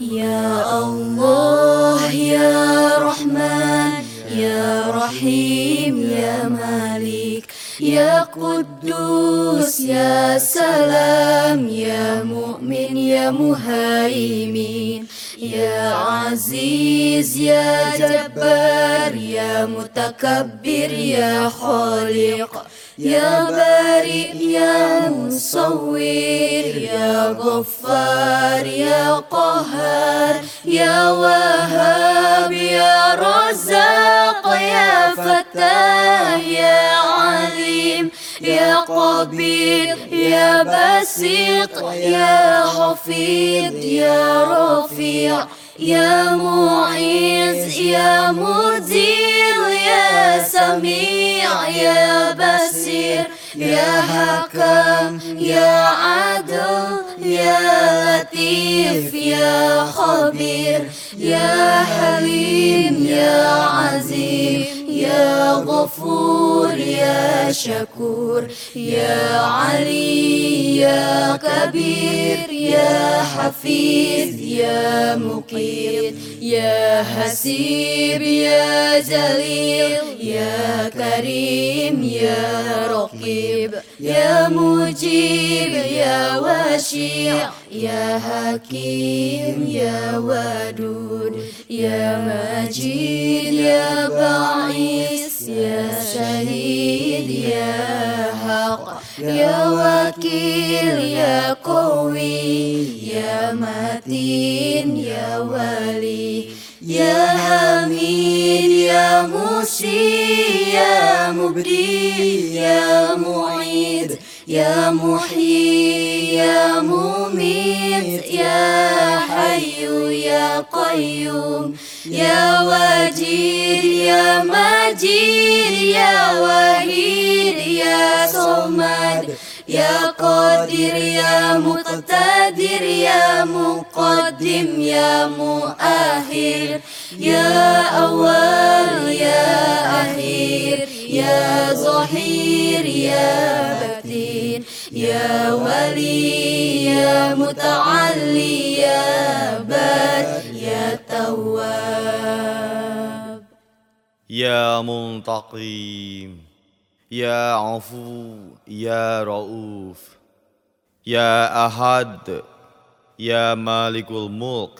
يا الله يا رحمن يا رحيم يا مالك يا قدوس يا سلام يا مؤمن يا مهيمن يا عزيز يا جبار يا متكبر يا خالق يا بارئ يا مصور يا غفار يا يا وهاب يا رزاق يا فتاه يا عليم يا قبير يا بسيط يا حفيظ يا رفيع يا معيز يا مدير يا سميع يا بصير يا حكم يا عدل يا لطيف يا خبير يا حليم يا عزيز يا غفور. يا شكور يا علي يا كبير يا حفيظ يا مقيت يا حسيب يا جليل يا كريم يا رقيب يا مجيب يا وشيع يا حكيم يا ودود يا مجيد يا بعيس يا وكيل يا قوي يا متين يا ولي يا حميد يا مشي يا مبدي يا معيد يا محيي يا مميت يا حي يا قيوم يا وجيد يا مجيد يا وحيد يا صمد يا قادر يا مقتدر يا مقدم يا مؤخر يا أول يا أخير يا ظهير يا بتين يا ولي يا متعلي يا بر يا تواب. يا منتقم. يا عفو يا رؤوف يا أحد يا مالك الملك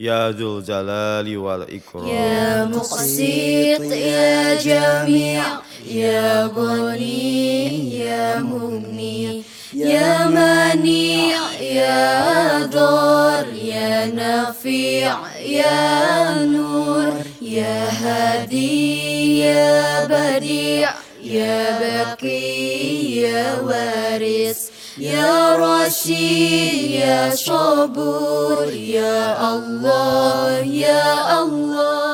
يا ذو الجلال والإكرام. يا مقسط يا جميع يا غني يا مغني يا منيع يا ضار يا نافع يا نور يا هادي يا يا بقي يا وارث يا رشيد يا صبور يا الله يا الله